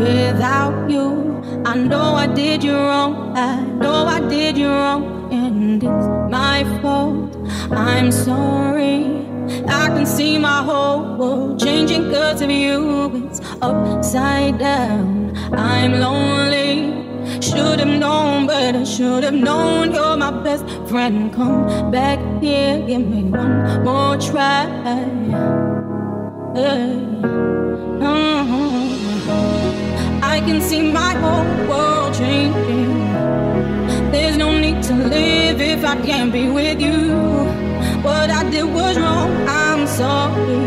without you. I know I did you wrong. I know I did you wrong, and it's my fault. I'm sorry. I can see my whole world changing because of you. It's upside down. I'm lonely. Should have known, but I should have known you're my best friend. Come back here, give me one more try. Hey. I can see my whole world changing. There's no need to live if I can't be with you. What I did was wrong, I'm sorry.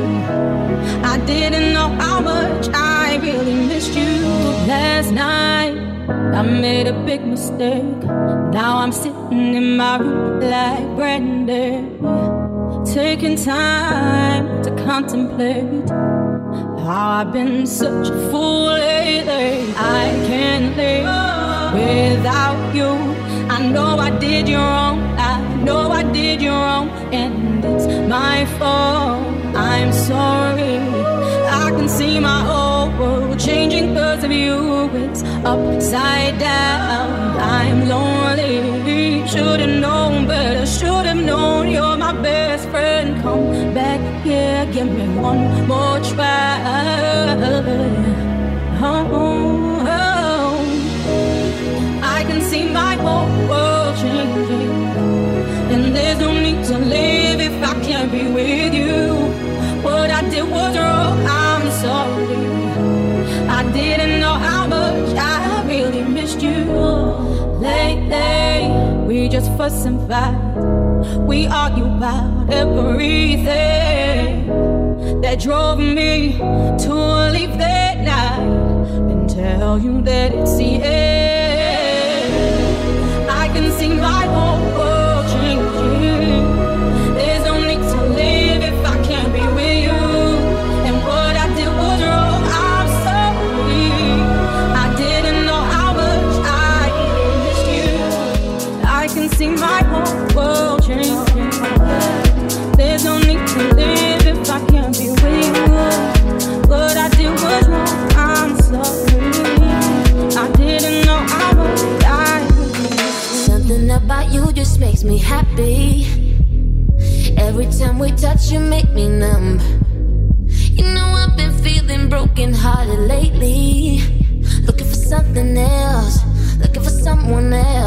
I didn't know how much I really missed you. Last night, I made a big mistake. Now I'm sitting in my room like Brandy, taking time to contemplate. How I've been such a fool lately. I can't live without you. I know I did you wrong. I know I did you wrong, and it's my fault. I'm sorry. I can see my whole world changing because of you. It's upside down. I'm lonely. Should've known better. Should've known you're my best friend. Come back here, give me one more try. Oh, oh. I can see my whole world changing. And there's no need to live if I can't be with you. What I did was wrong, I'm sorry. I didn't know how much I really missed you. Lately, we just fuss and fight. We argue about everything that drove me to leave that night and tell you that it's the end. I can see my whole makes me happy. Every time we touch, you make me numb. You know, I've been feeling broken hearted lately. Looking for something else, looking for someone else.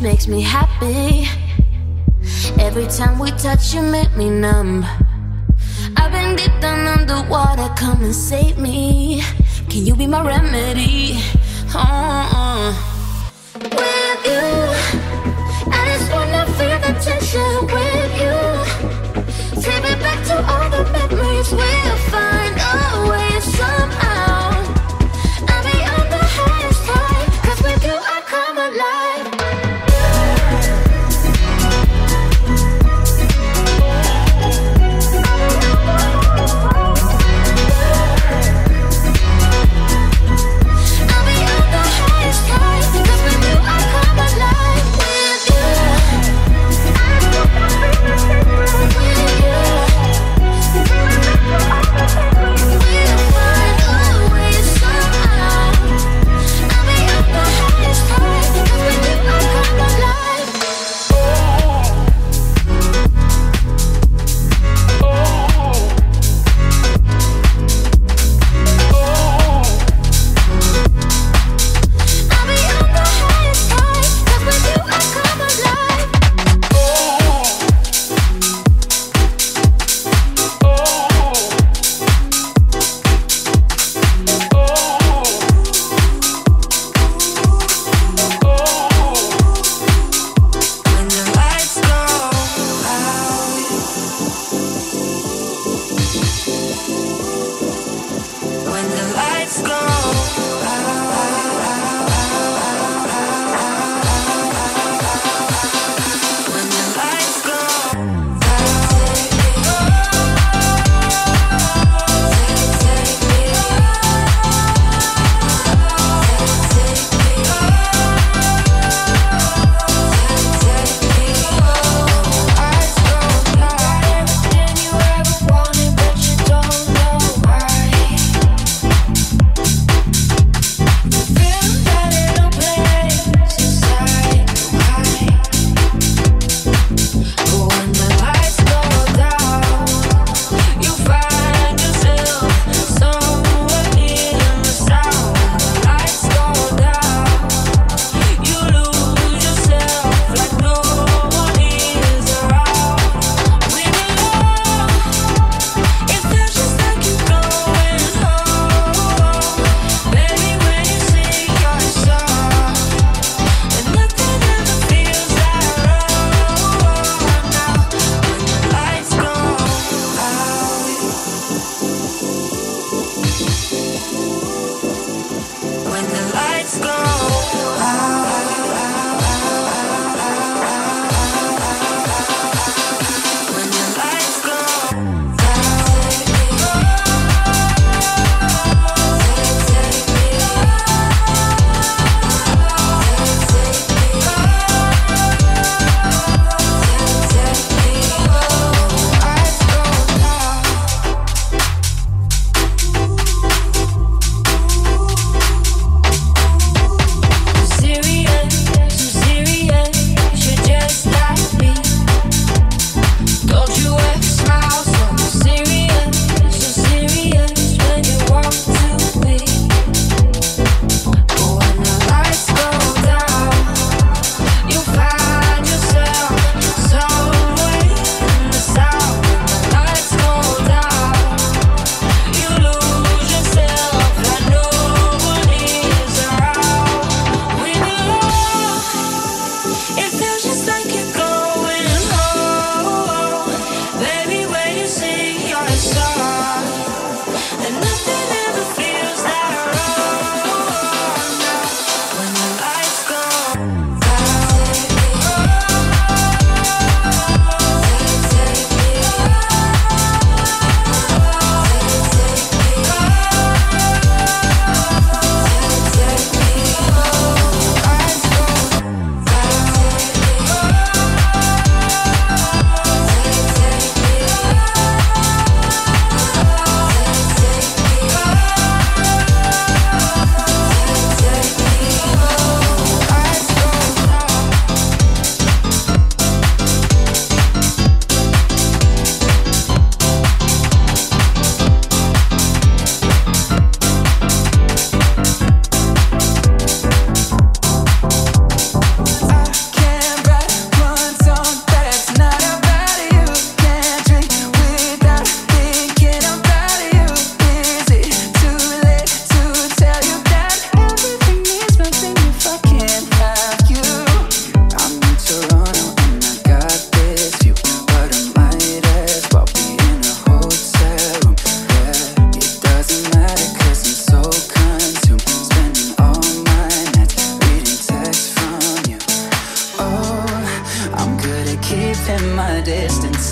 Makes me happy. Every time we touch, you make me numb. I've been deep down underwater, come and save me. Can you be my remedy? Oh, with you, I just wanna feel the tension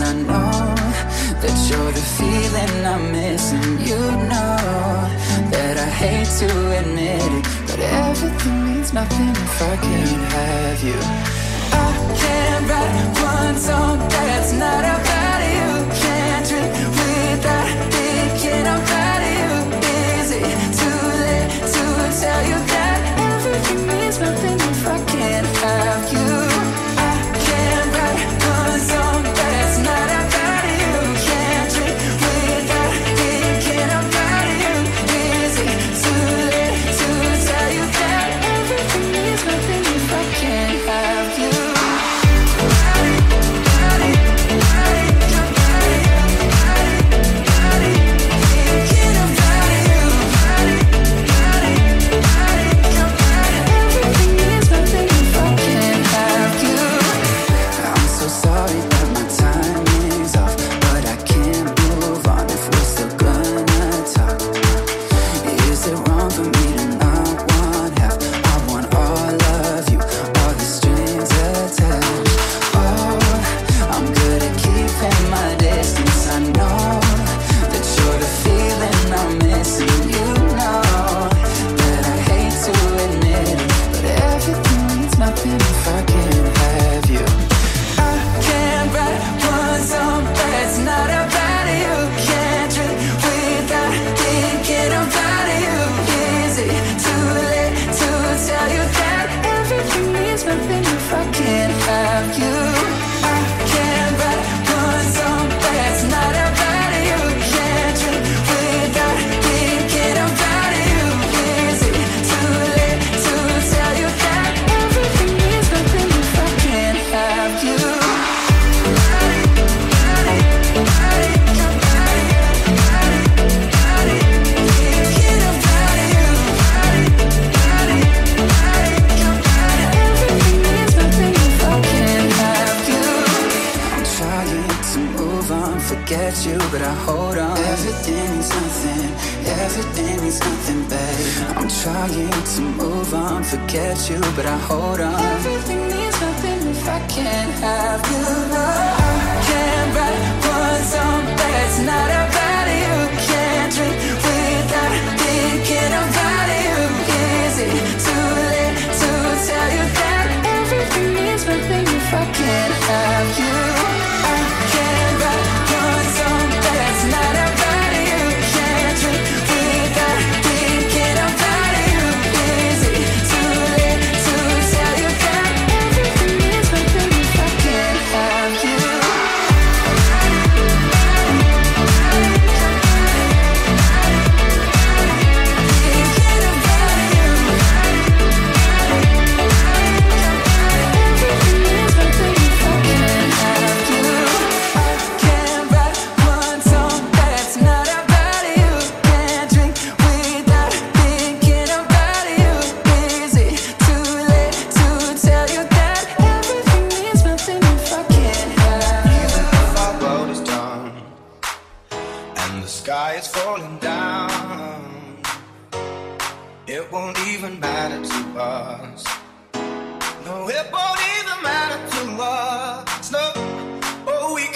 I know that you're the feeling I'm missing. You know that I hate to admit it, but everything means nothing if I can't have you. I can't write one song that's not about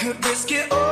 could risk it all.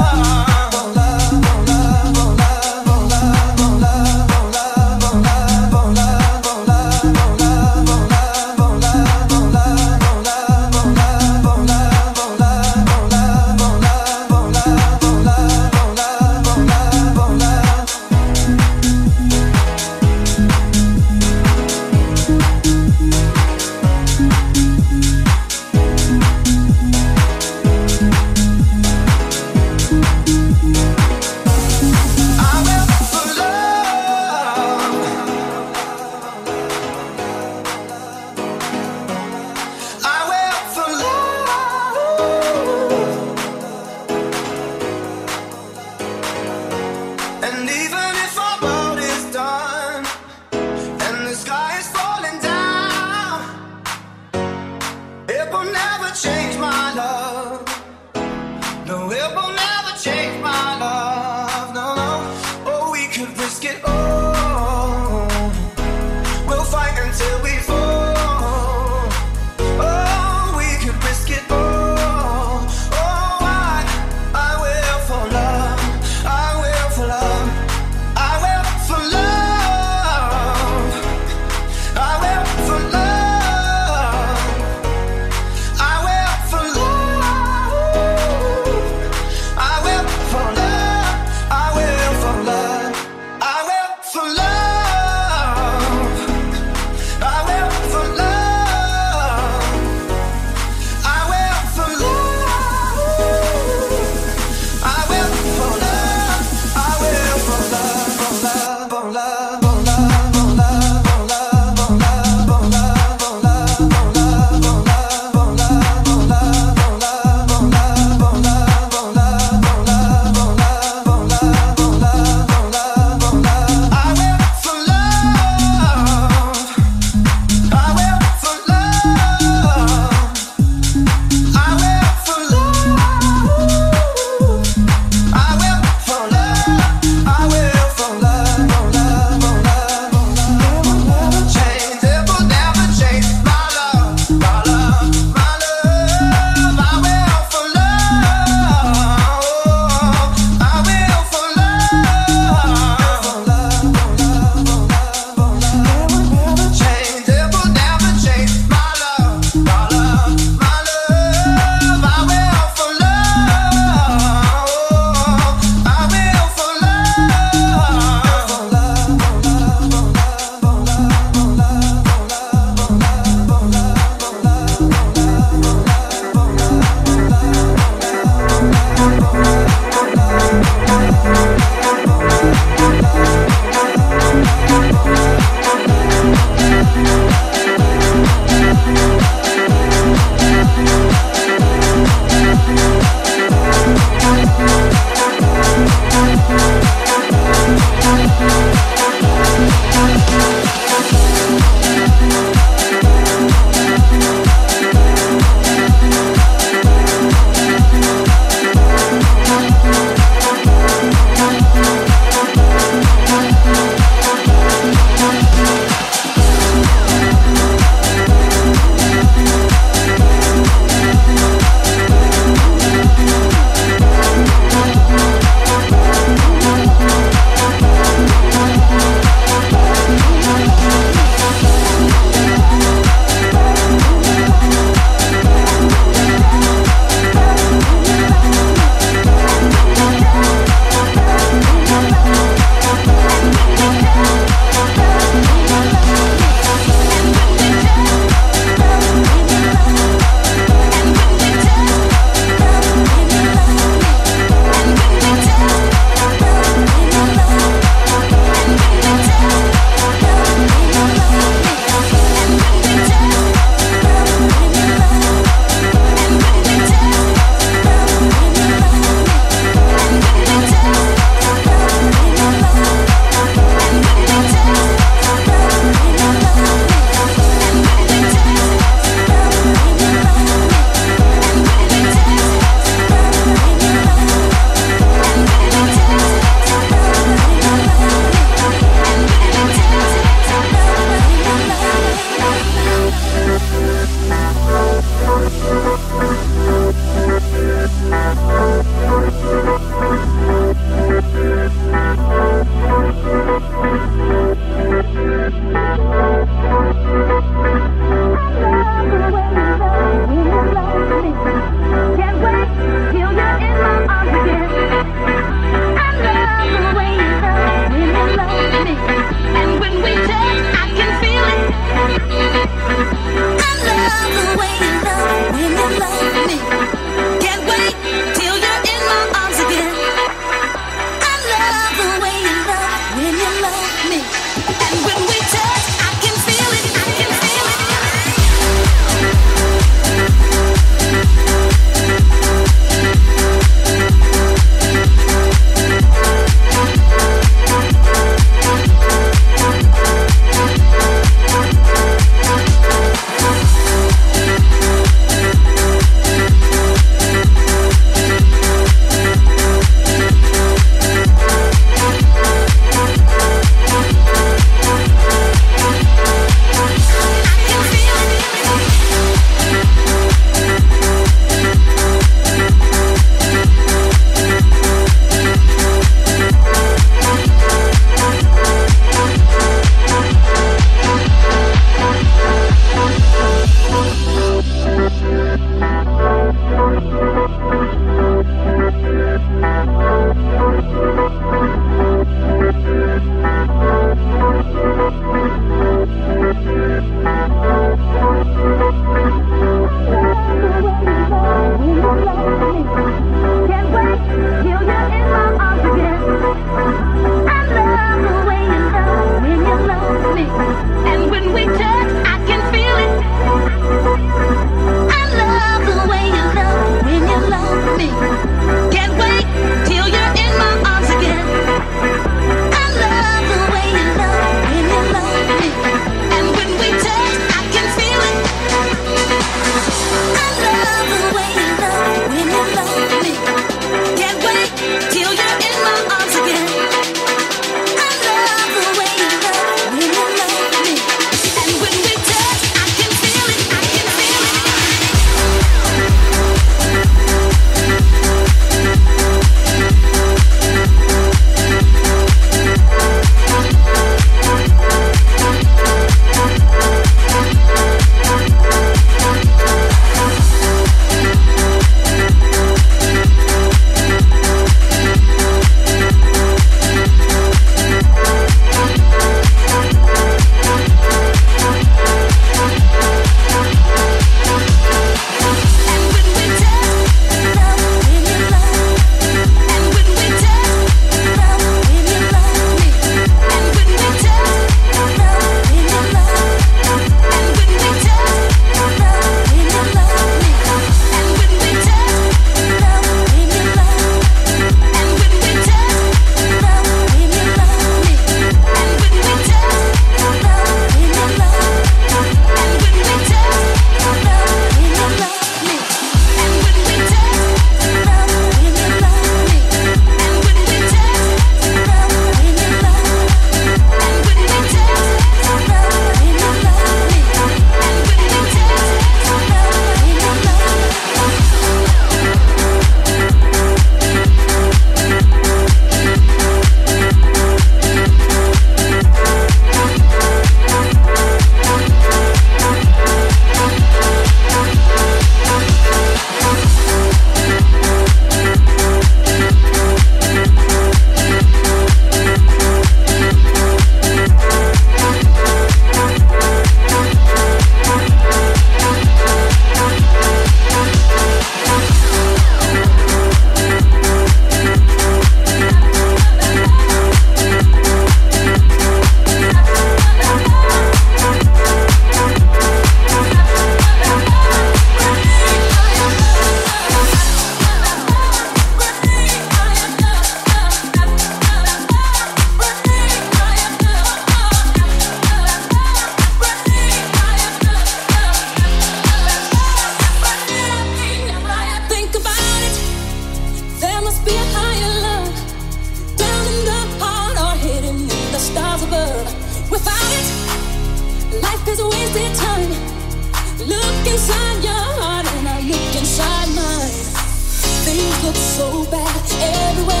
everywhere.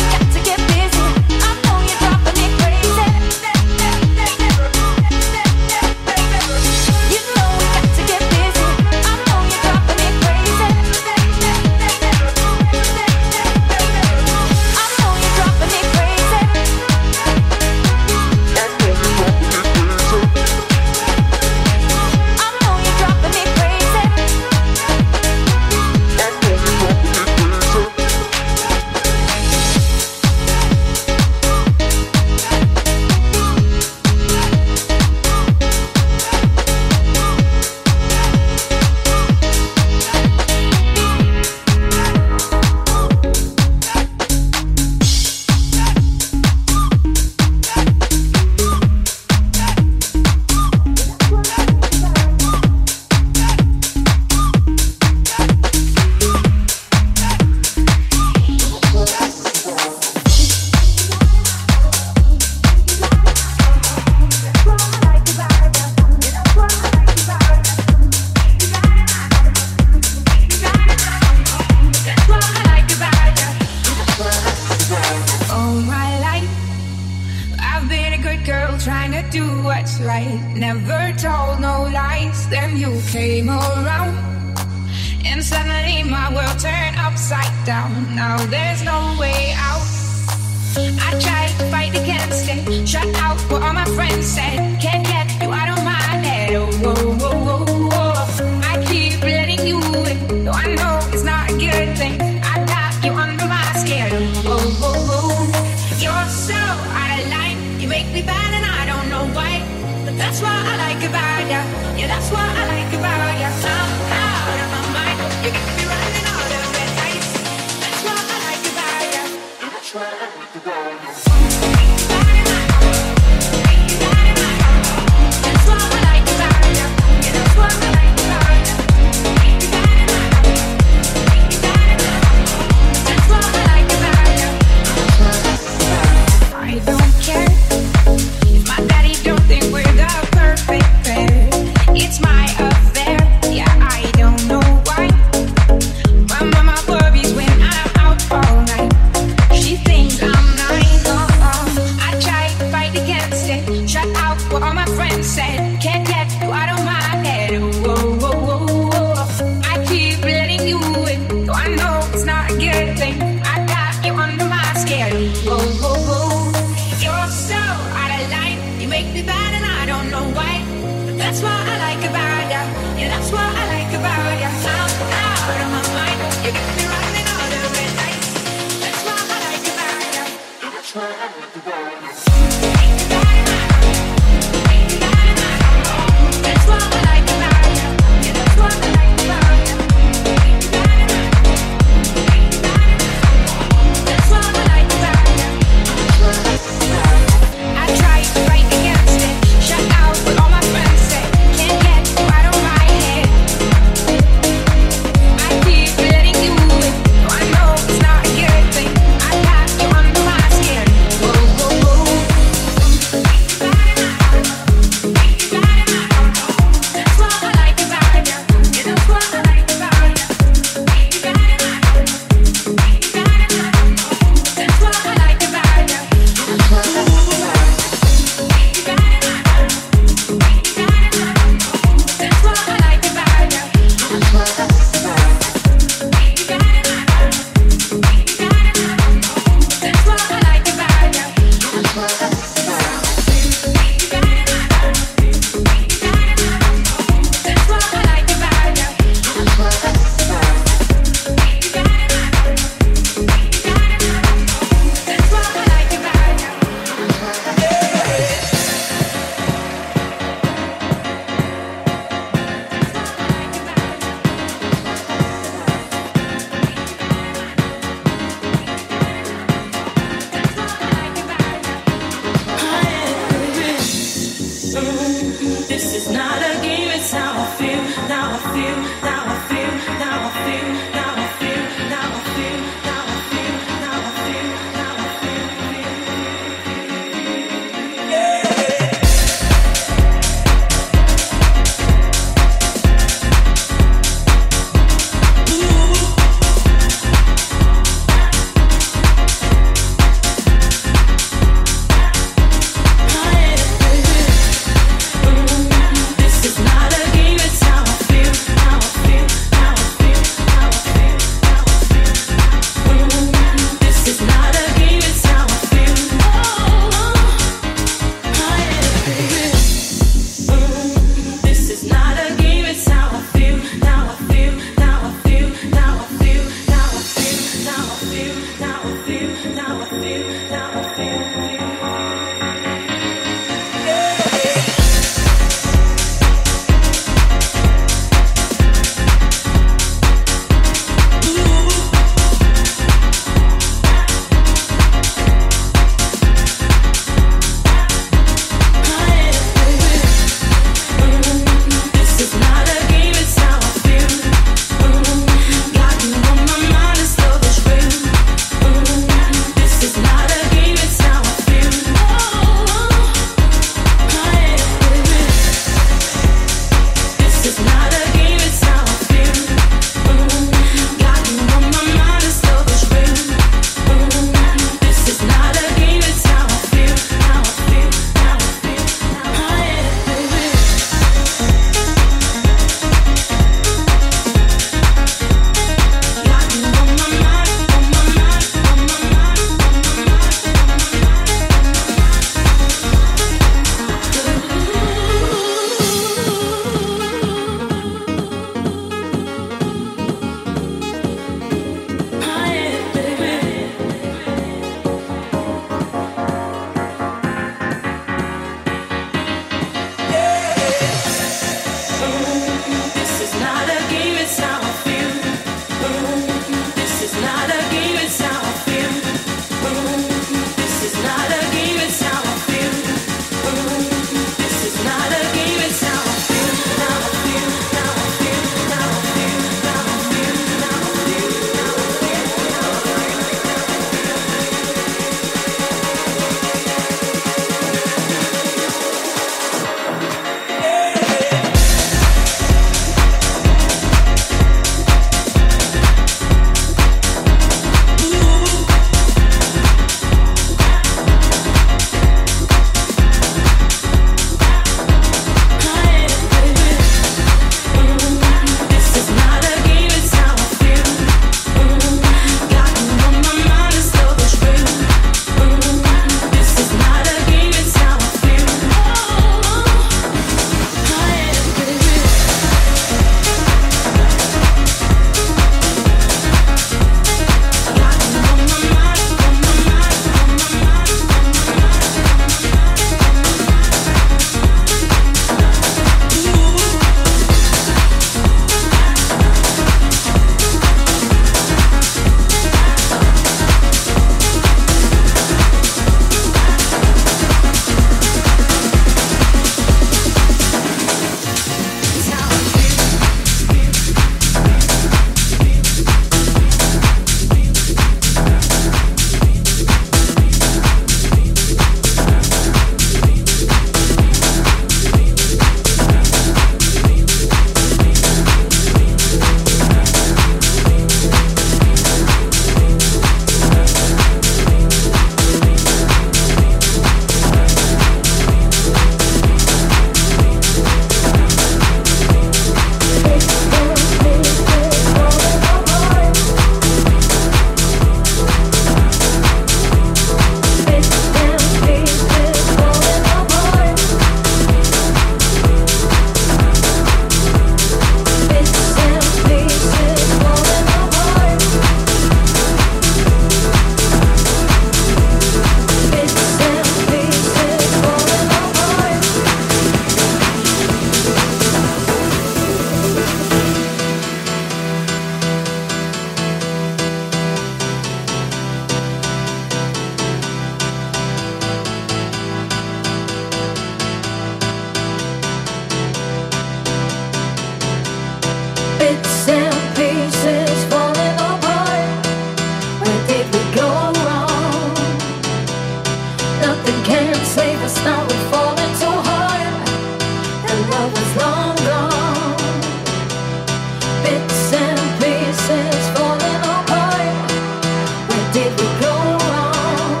did we go wrong?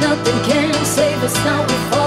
Nothing can save us now before.